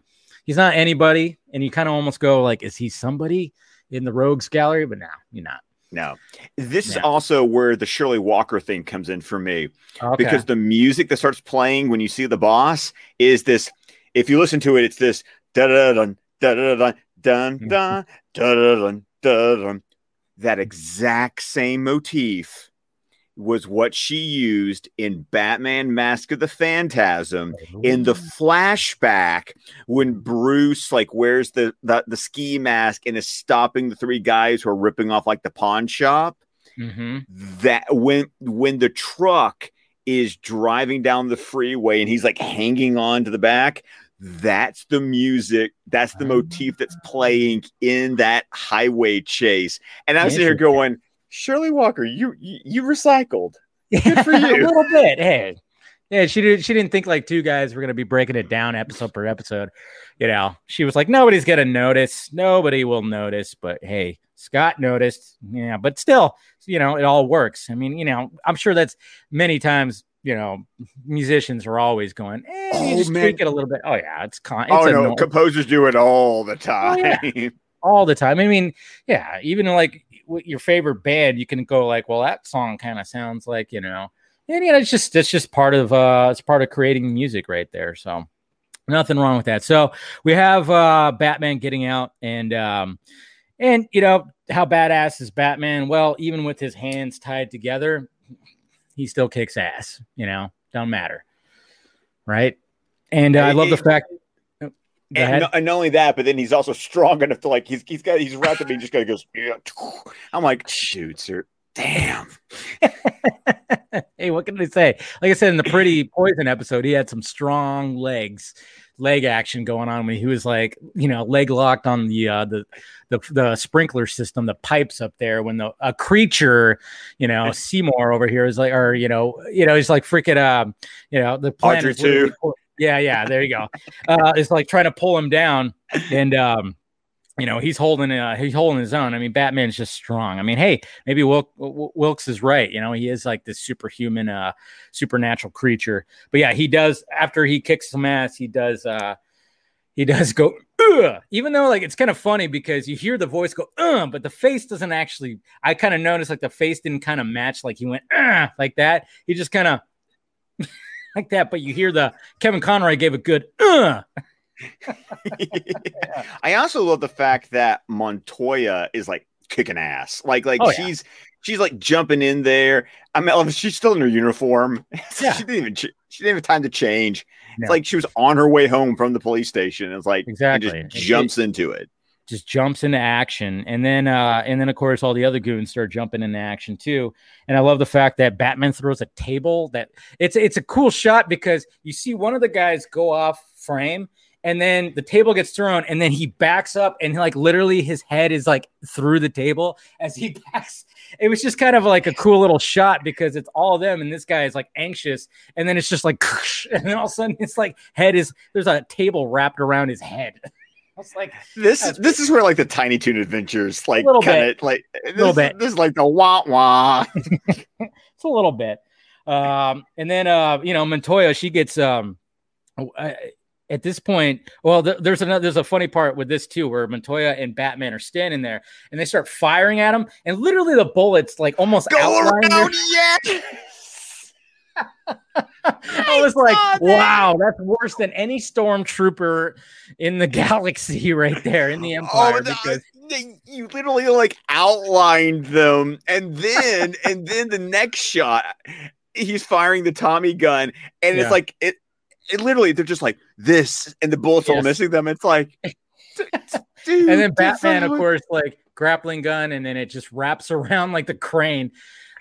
he's not anybody, and you kind of almost go like, is he somebody in the rogues gallery? But now you're not. No, this is also where the Shirley Walker thing comes in for me okay. because the music that starts playing when you see the boss is this. If you listen to it, it's this da da da da da da dun da da da da da. That mm-hmm. exact same motif was what she used in Batman Mask of the Phantasm in the flashback when Bruce like wears the, the, the ski mask and is stopping the three guys who are ripping off like the pawn shop. Mm-hmm. That when when the truck is driving down the freeway and he's like hanging on to the back, that's the music, that's the motif that's playing in that highway chase. And I was here going, Shirley Walker, you you, you recycled. Good for you. a little bit. Hey. Yeah, she did. She didn't think like two guys were gonna be breaking it down episode per episode. You know, she was like, nobody's gonna notice. Nobody will notice. But hey, Scott noticed. Yeah, but still, you know, it all works. I mean, you know, I'm sure that's many times. You know, musicians are always going, eh, oh, you just man. tweak it a little bit. Oh yeah, it's con. It's oh no, composers do it all the time. Oh, yeah. all the time. I mean, yeah, even like your favorite band, you can go like, well, that song kind of sounds like you know, and you know, it's just it's just part of uh, it's part of creating music right there. So nothing wrong with that. So we have uh, Batman getting out and um, and you know how badass is Batman? Well, even with his hands tied together, he still kicks ass. You know, don't matter, right? And uh, I love the fact and, no, and, not only that, but then he's also strong enough to like he's he's got he's wrapped up. He just kind of goes. Yeah. I'm like, shoot, sir. Damn. hey, what can I say? Like I said in the Pretty Poison episode, he had some strong legs, leg action going on when he was like, you know, leg locked on the uh, the the, the sprinkler system, the pipes up there. When the a creature, you know, Seymour over here is like, or you know, you know, he's like freaking, um, you know, the planet. too. Yeah, yeah, there you go. Uh, it's like trying to pull him down, and um, you know he's holding uh, he's holding his own. I mean, Batman's just strong. I mean, hey, maybe Wilk, Wilkes is right. You know, he is like this superhuman, uh, supernatural creature. But yeah, he does after he kicks some ass. He does. uh he does go Ugh! even though like it's kind of funny because you hear the voice go Ugh! but the face doesn't actually i kind of noticed like the face didn't kind of match like he went like that he just kind of like that, but you hear the Kevin Conroy gave a good uh. I also love the fact that Montoya is like kicking ass. Like like oh, she's yeah. she's like jumping in there. I mean, she's still in her uniform. Yeah. she didn't even she didn't have time to change. No. It's like she was on her way home from the police station. It's like exactly just jumps into it just jumps into action and then uh and then of course all the other goons start jumping into action too and i love the fact that batman throws a table that it's it's a cool shot because you see one of the guys go off frame and then the table gets thrown, and then he backs up, and like literally his head is like through the table as he backs. It was just kind of like a cool little shot because it's all them, and this guy is like anxious, and then it's just like, and then all of a sudden it's like head is there's a table wrapped around his head. Was like, this this is where like the Tiny Toon Adventures like kind of like a little bit. This is like the wah wah. it's a little bit. Um, and then uh, you know, Montoya, she gets um at this point, well, th- there's another there's a funny part with this too, where Montoya and Batman are standing there and they start firing at him, and literally the bullets like almost go around, yeah. I was like, wow, that's worse than any stormtrooper in the galaxy right there in the oh, Empire. Oh, because they, you literally like outlined them, and then and then the next shot, he's firing the Tommy gun, and yeah. it's like it, it literally they're just like this, and the bullets yes. all missing them. It's like, dude, and then Batman, of course, like grappling gun, and then it just wraps around like the crane.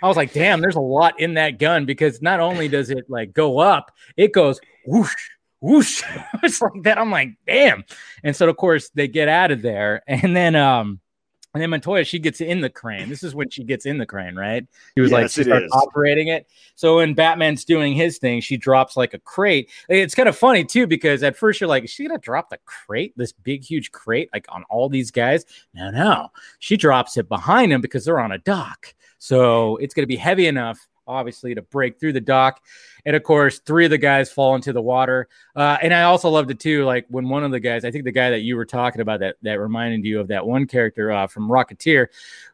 I was like, damn, there's a lot in that gun because not only does it like go up, it goes whoosh, whoosh. it's like that. I'm like, damn. And so of course they get out of there. And then um and then Montoya, she gets in the crane. This is when she gets in the crane, right? He was yes, like, she starts operating it. So when Batman's doing his thing, she drops like a crate. It's kind of funny too, because at first you're like, is she gonna drop the crate, this big, huge crate, like on all these guys? No, no. She drops it behind him because they're on a dock. So it's gonna be heavy enough obviously to break through the dock. And of course, three of the guys fall into the water. Uh, and I also loved it too, like when one of the guys, I think the guy that you were talking about that that reminded you of that one character uh, from Rocketeer,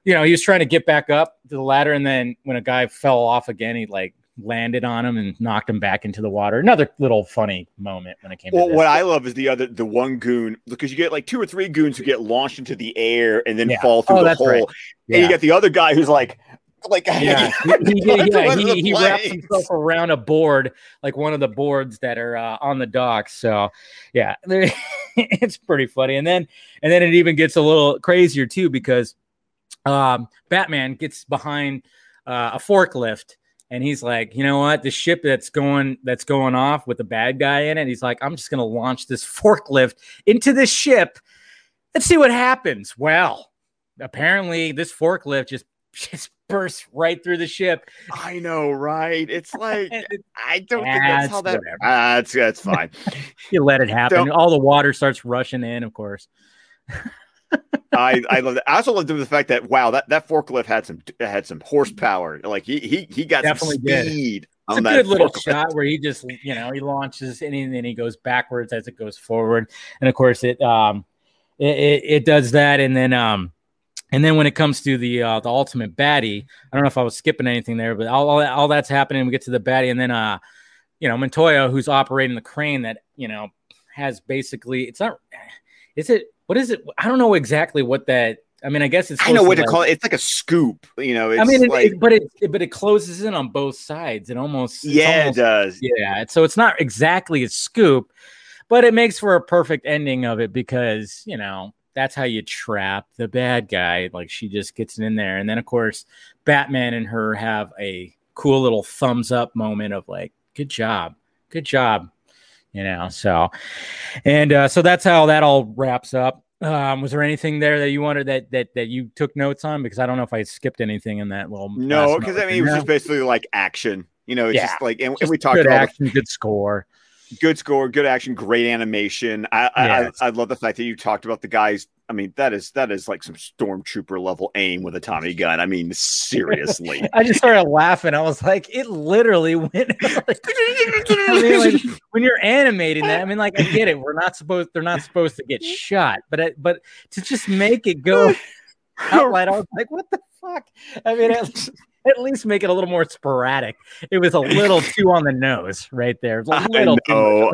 you know, he was trying to get back up to the ladder, and then when a guy fell off again, he like landed on him and knocked him back into the water. Another little funny moment when it came. Well, what I love is the other, the one goon because you get like two or three goons who get launched into the air and then yeah. fall through oh, the hole, right. yeah. and you get the other guy who's like, like yeah, he, he, yeah, he, he wraps himself around a board like one of the boards that are uh, on the dock so yeah it's pretty funny and then and then it even gets a little crazier too because um, batman gets behind uh, a forklift and he's like you know what? The ship that's going that's going off with the bad guy in it he's like i'm just going to launch this forklift into this ship. Let's see what happens. Well apparently this forklift just just bursts right through the ship. I know, right? It's like I don't think that's how that. Uh, that's that's fine. you let it happen. Don't... All the water starts rushing in, of course. I I love that. I also love the fact that wow that that forklift had some had some horsepower. Like he he he got Definitely some speed. Did. It's a good little shot where he just you know he launches and then he goes backwards as it goes forward, and of course it um it, it, it does that, and then um and then when it comes to the uh, the ultimate baddie, I don't know if I was skipping anything there, but all, all, all that's happening. We get to the baddie, and then uh, you know, Montoya, who's operating the crane that you know has basically it's not. Is it what is it? I don't know exactly what that. I mean, I guess it's. I know what to, like, call it. It's like a scoop, you know. I mean, it, like, it, but it, but it closes in on both sides. It almost yeah, almost, it does. Yeah, so it's not exactly a scoop, but it makes for a perfect ending of it because you know that's how you trap the bad guy. Like she just gets in there. And then, of course, Batman and her have a cool little thumbs up moment of like, good job, good job, you know. So, and uh, so that's how that all wraps up. Um, was there anything there that you wanted that that that you took notes on? Because I don't know if I skipped anything in that little. No, because I mean it was just basically like action. You know, it's yeah. just like and, just and we talked about action, good score good score, good action, great animation. I, I, I love the fact that you talked about the guys. I mean, that is that is like some stormtrooper level aim with a Tommy gun. I mean, seriously. I just started laughing. I was like, it literally went. like, I mean, like, when you're animating that, I mean, like I get it. We're not supposed. They're not supposed to get shot, but it, but to just make it go outright, I was like, what the fuck? I mean, at least make it a little more sporadic. It was a little too on the nose right there. A little I know.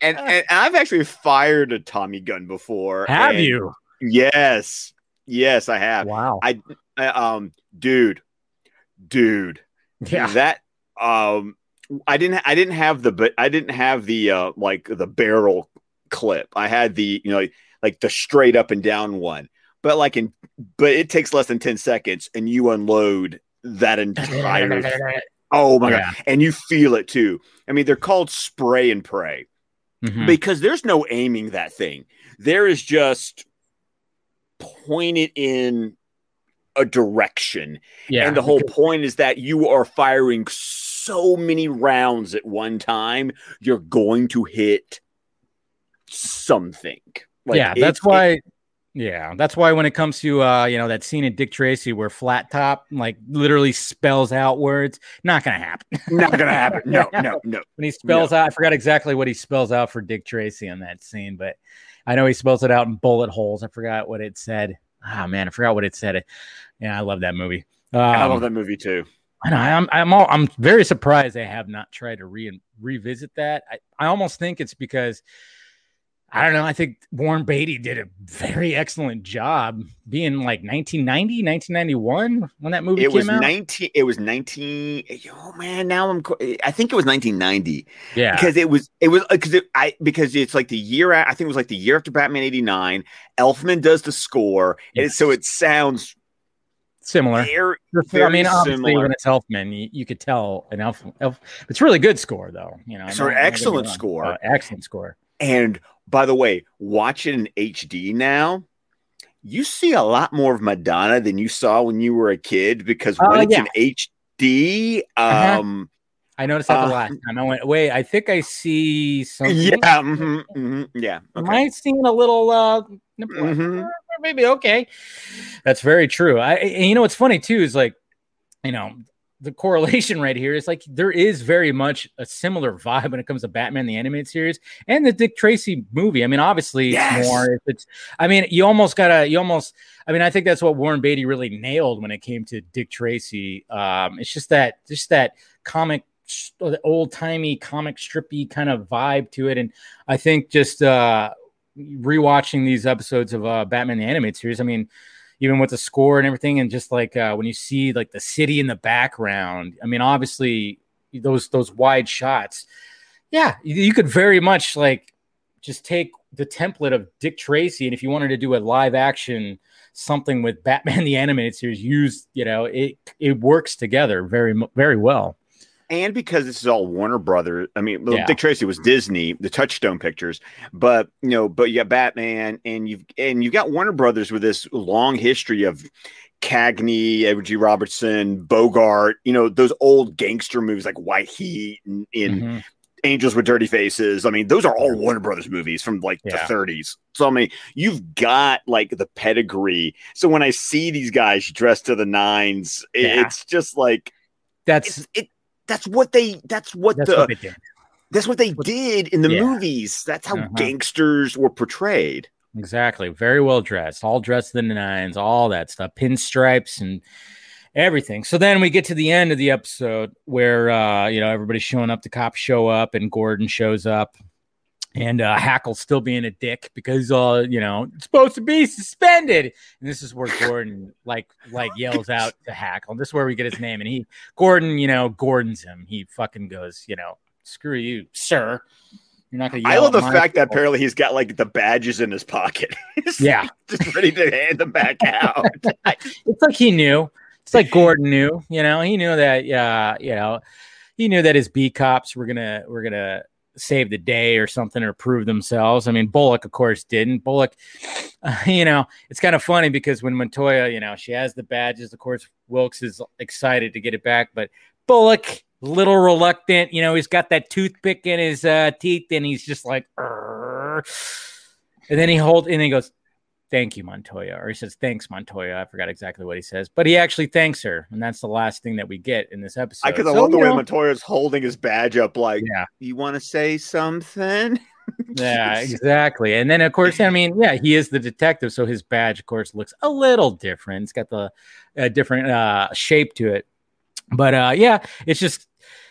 and, and I've actually fired a Tommy gun before. Have you? Yes. Yes, I have. Wow. I, I um dude. Dude. Yeah. That um I didn't I didn't have the but I didn't have the uh like the barrel clip. I had the you know like, like the straight up and down one but like in but it takes less than 10 seconds and you unload that entire oh my yeah. god and you feel it too i mean they're called spray and pray mm-hmm. because there's no aiming that thing. There is just point it in a direction. Yeah. And the whole point is that you are firing so many rounds at one time, you're going to hit something. Like yeah, that's why. It, yeah, that's why when it comes to uh, you know, that scene in Dick Tracy where flat top like literally spells out words, not gonna happen. not gonna happen. No, no, no. When he spells no. out, I forgot exactly what he spells out for Dick Tracy on that scene, but I know he spells it out in bullet holes. I forgot what it said. Ah, oh, man, I forgot what it said. Yeah, I love that movie. Um, I love that movie too. I, I'm I'm all, I'm very surprised they have not tried to re- revisit that. I, I almost think it's because I don't know. I think Warren Beatty did a very excellent job being like 1990, 1991 when that movie it came was out. 19 it was 19 oh man, now I'm I think it was 1990. Yeah. Because it was it was because it, I because it's like the year I think it was like the year after Batman 89. Elfman does the score yes. and so it sounds similar. Very, very I mean, obviously, similar. when it's Elfman, you, you, could tell an Elf, Elf. It's really good score, though. You know, so excellent score, uh, excellent score. And by the way, watch it in HD now. You see a lot more of Madonna than you saw when you were a kid because when uh, it's yeah. in HD, uh-huh. um, I noticed that the uh, last time I went. Wait, I think I see something. Yeah, mm-hmm, mm-hmm, yeah. Okay. Am I seeing a little? uh mm-hmm. Maybe okay. That's very true. I, you know what's funny too is like, you know, the correlation right here is like there is very much a similar vibe when it comes to Batman the animated series and the Dick Tracy movie. I mean, obviously yes. more. It's, I mean, you almost gotta, you almost. I mean, I think that's what Warren Beatty really nailed when it came to Dick Tracy. Um, it's just that, just that comic, old timey comic strippy kind of vibe to it, and I think just uh, rewatching these episodes of uh, Batman the animated series. I mean even with the score and everything, and just like uh, when you see like the city in the background. I mean, obviously those those wide shots. Yeah, you, you could very much like just take the template of Dick Tracy, and if you wanted to do a live action something with Batman the animated series, use you know it it works together very very well and because this is all Warner Brothers, I mean, yeah. Dick Tracy was Disney, the Touchstone Pictures, but you know, but you got Batman, and you've and you've got Warner Brothers with this long history of Cagney, Edward G. Robinson, Bogart, you know, those old gangster movies like White Heat and in mm-hmm. Angels with Dirty Faces. I mean, those are all Warner Brothers movies from like yeah. the 30s. So I mean, you've got like the pedigree. So when I see these guys dressed to the nines, yeah. it's just like that's it that's what they that's what that's the what that's what they did in the yeah. movies. That's how uh-huh. gangsters were portrayed. Exactly. Very well dressed, all dressed in the nines, all that stuff, pinstripes and everything. So then we get to the end of the episode where uh, you know everybody's showing up, the cops show up, and Gordon shows up and uh, Hackle's still being a dick because uh, you know, it's supposed to be suspended. And this is where Gordon like like yells out to Hackle. This is where we get his name. And he Gordon, you know, Gordon's him. He fucking goes, you know, screw you, sir. You're not gonna. I love the fact people. that apparently he's got like the badges in his pocket. yeah, just ready to hand them back out. it's like he knew. It's like Gordon knew. You know, he knew that. Yeah, uh, you know, he knew that his B cops were gonna were gonna save the day or something or prove themselves. I mean, Bullock, of course, didn't. Bullock, uh, you know, it's kind of funny because when Montoya, you know, she has the badges, of course, Wilkes is excited to get it back, but Bullock, little reluctant, you know, he's got that toothpick in his uh, teeth and he's just like, Arr. and then he holds and he goes, thank you, Montoya. Or he says, thanks, Montoya. I forgot exactly what he says, but he actually thanks her. And that's the last thing that we get in this episode. I could so, love the way know, Montoya's holding his badge up, like, yeah. you want to say something? yeah, exactly. And then, of course, I mean, yeah, he is the detective. So his badge, of course, looks a little different. It's got the uh, different uh, shape to it. But uh, yeah, it's just,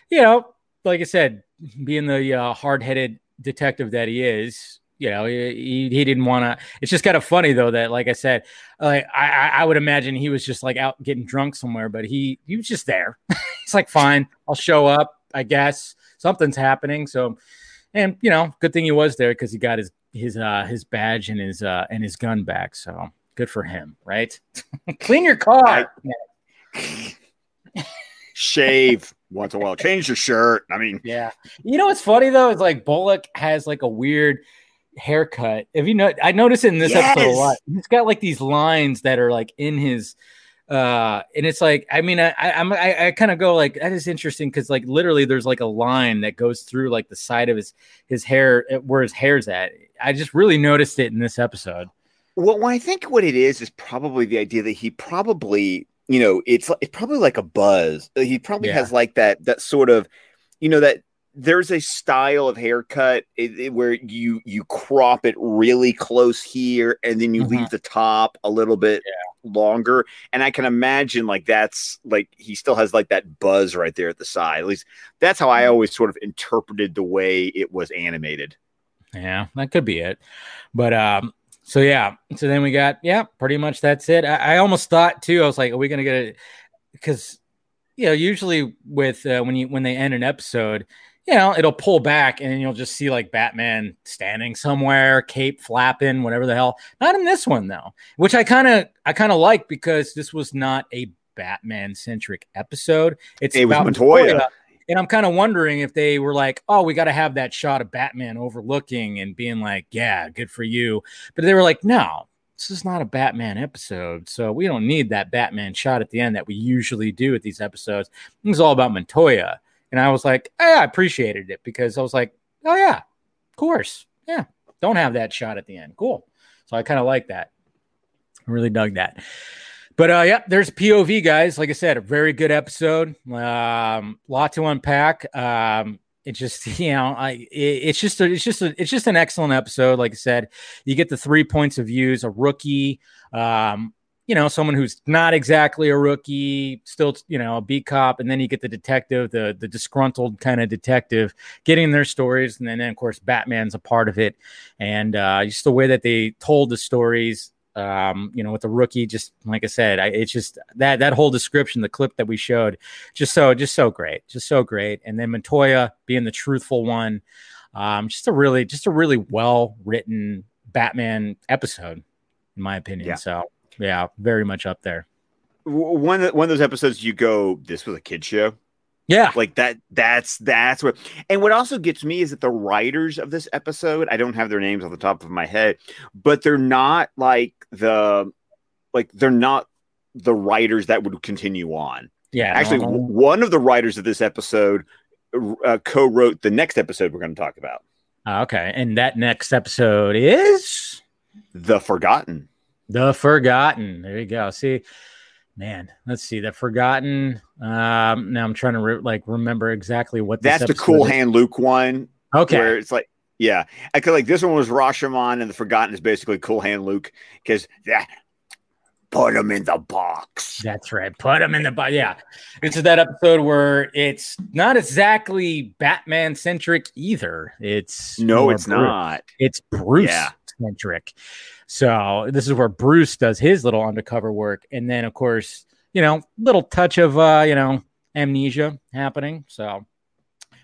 you know, like I said, being the uh, hard headed detective that he is, you know, he, he didn't want to. It's just kind of funny though that, like I said, like I, I would imagine he was just like out getting drunk somewhere, but he he was just there. He's like, fine, I'll show up. I guess something's happening. So, and you know, good thing he was there because he got his his uh his badge and his uh and his gun back. So good for him, right? Clean your car. shave once in a while. Change your shirt. I mean, yeah. You know what's funny though is like Bullock has like a weird haircut. If you know, I noticed it in this yes. episode a lot. He's got like these lines that are like in his uh and it's like i mean i i'm i, I kind of go like that is interesting because like literally there's like a line that goes through like the side of his his hair eh, where his hair's at i just really noticed it in this episode well, well i think what it is is probably the idea that he probably you know it's it's probably like a buzz he probably yeah. has like that that sort of you know that there's a style of haircut it, it, where you you crop it really close here and then you mm-hmm. leave the top a little bit yeah. longer and i can imagine like that's like he still has like that buzz right there at the side at least that's how i mm-hmm. always sort of interpreted the way it was animated yeah that could be it but um so yeah so then we got yeah pretty much that's it i, I almost thought too i was like are we gonna get it because you know usually with uh, when you when they end an episode you know, it'll pull back and you'll just see like Batman standing somewhere, cape flapping, whatever the hell. Not in this one though, which I kind of I kind of like because this was not a Batman centric episode. It's it about Montoya. Montoya. And I'm kind of wondering if they were like, oh, we got to have that shot of Batman overlooking and being like, yeah, good for you. But they were like, no, this is not a Batman episode. So we don't need that Batman shot at the end that we usually do at these episodes. It's all about Montoya. And I was like, hey, I appreciated it because I was like, oh, yeah, of course. Yeah. Don't have that shot at the end. Cool. So I kind of like that. I really dug that. But uh, yeah, there's POV guys. Like I said, a very good episode. Um, lot to unpack. Um, it just you know, I it, it's just a, it's just a, it's just an excellent episode. Like I said, you get the three points of views. A rookie, um, you know, someone who's not exactly a rookie, still, you know, a beat cop, and then you get the detective, the the disgruntled kind of detective, getting their stories, and then, then of course Batman's a part of it, and uh, just the way that they told the stories, um, you know, with the rookie, just like I said, I, it's just that that whole description, the clip that we showed, just so just so great, just so great, and then Montoya being the truthful one, um, just a really just a really well written Batman episode, in my opinion. Yeah. So yeah, very much up there. One one of those episodes you go, this was a kid show. Yeah, like that. That's that's what. And what also gets me is that the writers of this episode, I don't have their names off the top of my head, but they're not like the like they're not the writers that would continue on. Yeah, actually, one of the writers of this episode uh, co-wrote the next episode we're going to talk about. Okay, and that next episode is the Forgotten. The Forgotten. There you go. See, man, let's see. The Forgotten. Um, now I'm trying to re- like remember exactly what that's the Cool is. Hand Luke one. Okay, where it's like, yeah, I could like this one was Rashomon, and the Forgotten is basically Cool Hand Luke because yeah, put him in the box. That's right. Put him in the box. Yeah. This is that episode where it's not exactly Batman centric either. It's no, it's Bruce. not. It's Bruce centric. Yeah. So this is where Bruce does his little undercover work, and then of course, you know, little touch of uh, you know amnesia happening. So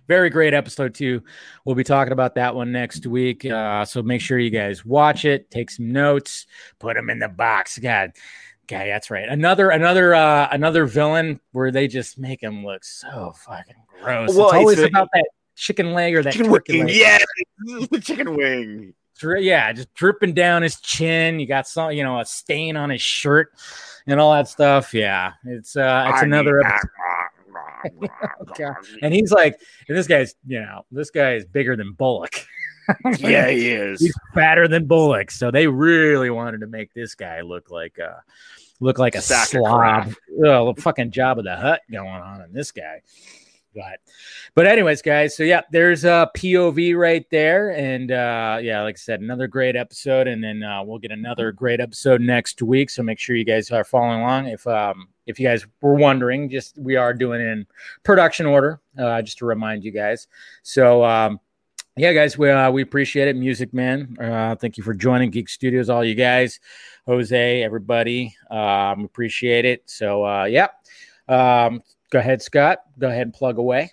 very great episode too. We'll be talking about that one next week. Uh, so make sure you guys watch it, take some notes, put them in the box. God, guy, that's right. Another another uh, another villain where they just make him look so fucking gross. Well, it's always it's a, about that chicken leg or that chicken wing. Yeah, the chicken wing yeah, just dripping down his chin. You got some, you know, a stain on his shirt and all that stuff. Yeah, it's uh, it's another. okay. And he's like, and this guy's, you know, this guy is bigger than Bullock. yeah, he is. He's fatter than Bullock. So they really wanted to make this guy look like a look like a Sack slob. Oh, fucking Jabba the Hutt going on in this guy. But, but anyways, guys. So yeah, there's a POV right there, and uh, yeah, like I said, another great episode, and then uh, we'll get another great episode next week. So make sure you guys are following along. If um, if you guys were wondering, just we are doing in production order, uh, just to remind you guys. So um, yeah, guys, we uh, we appreciate it, Music Man. Uh, thank you for joining Geek Studios, all you guys, Jose, everybody. Um, appreciate it. So uh, yeah. Um, Go ahead, Scott. Go ahead and plug away.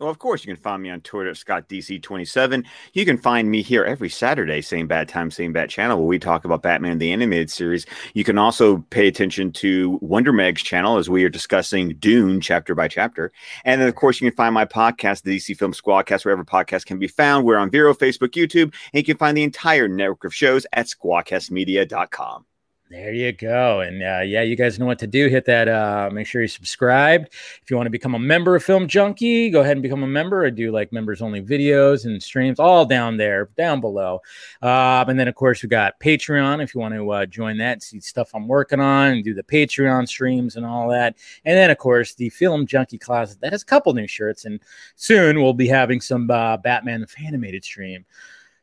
Well, of course, you can find me on Twitter at ScottDC27. You can find me here every Saturday, same bad time, same bad channel, where we talk about Batman the Animated Series. You can also pay attention to Wonder Meg's channel as we are discussing Dune chapter by chapter. And then, of course, you can find my podcast, the DC Film Squadcast, wherever podcasts can be found. We're on Vero, Facebook, YouTube, and you can find the entire network of shows at squadcastmedia.com. There you go. And uh, yeah, you guys know what to do. Hit that. Uh, make sure you subscribe. If you want to become a member of Film Junkie, go ahead and become a member. I do like members only videos and streams all down there, down below. Uh, and then, of course, we got Patreon if you want to uh, join that, see stuff I'm working on, and do the Patreon streams and all that. And then, of course, the Film Junkie Closet that has a couple new shirts. And soon we'll be having some uh, Batman the Animated stream,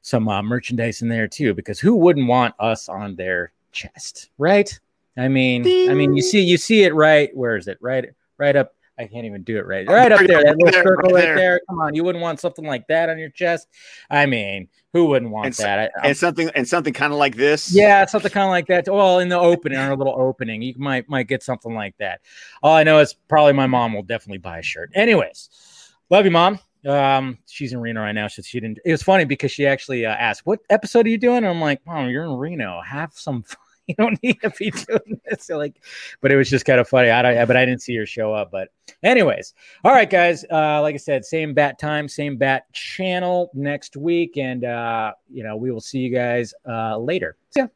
some uh, merchandise in there too, because who wouldn't want us on there? Chest, right? I mean, Ding. I mean, you see, you see it right. Where is it? Right, right up. I can't even do it right. Right up there, that little circle right there. there. Come on, you wouldn't want something like that on your chest. I mean, who wouldn't want and that? I, and something and something kind of like this. Yeah, something kind of like that. Well, in the opening, or a little opening, you might might get something like that. All I know is probably my mom will definitely buy a shirt. Anyways, love you, mom. Um, she's in Reno right now. So she didn't. It was funny because she actually uh, asked, "What episode are you doing?" And I'm like, "Mom, you're in Reno. Have some fun." you don't need to be doing this. So like, but it was just kind of funny. I don't, but I didn't see her show up. But anyways, all right, guys. Uh, like I said, same bat time, same bat channel next week, and uh, you know we will see you guys uh, later. See ya.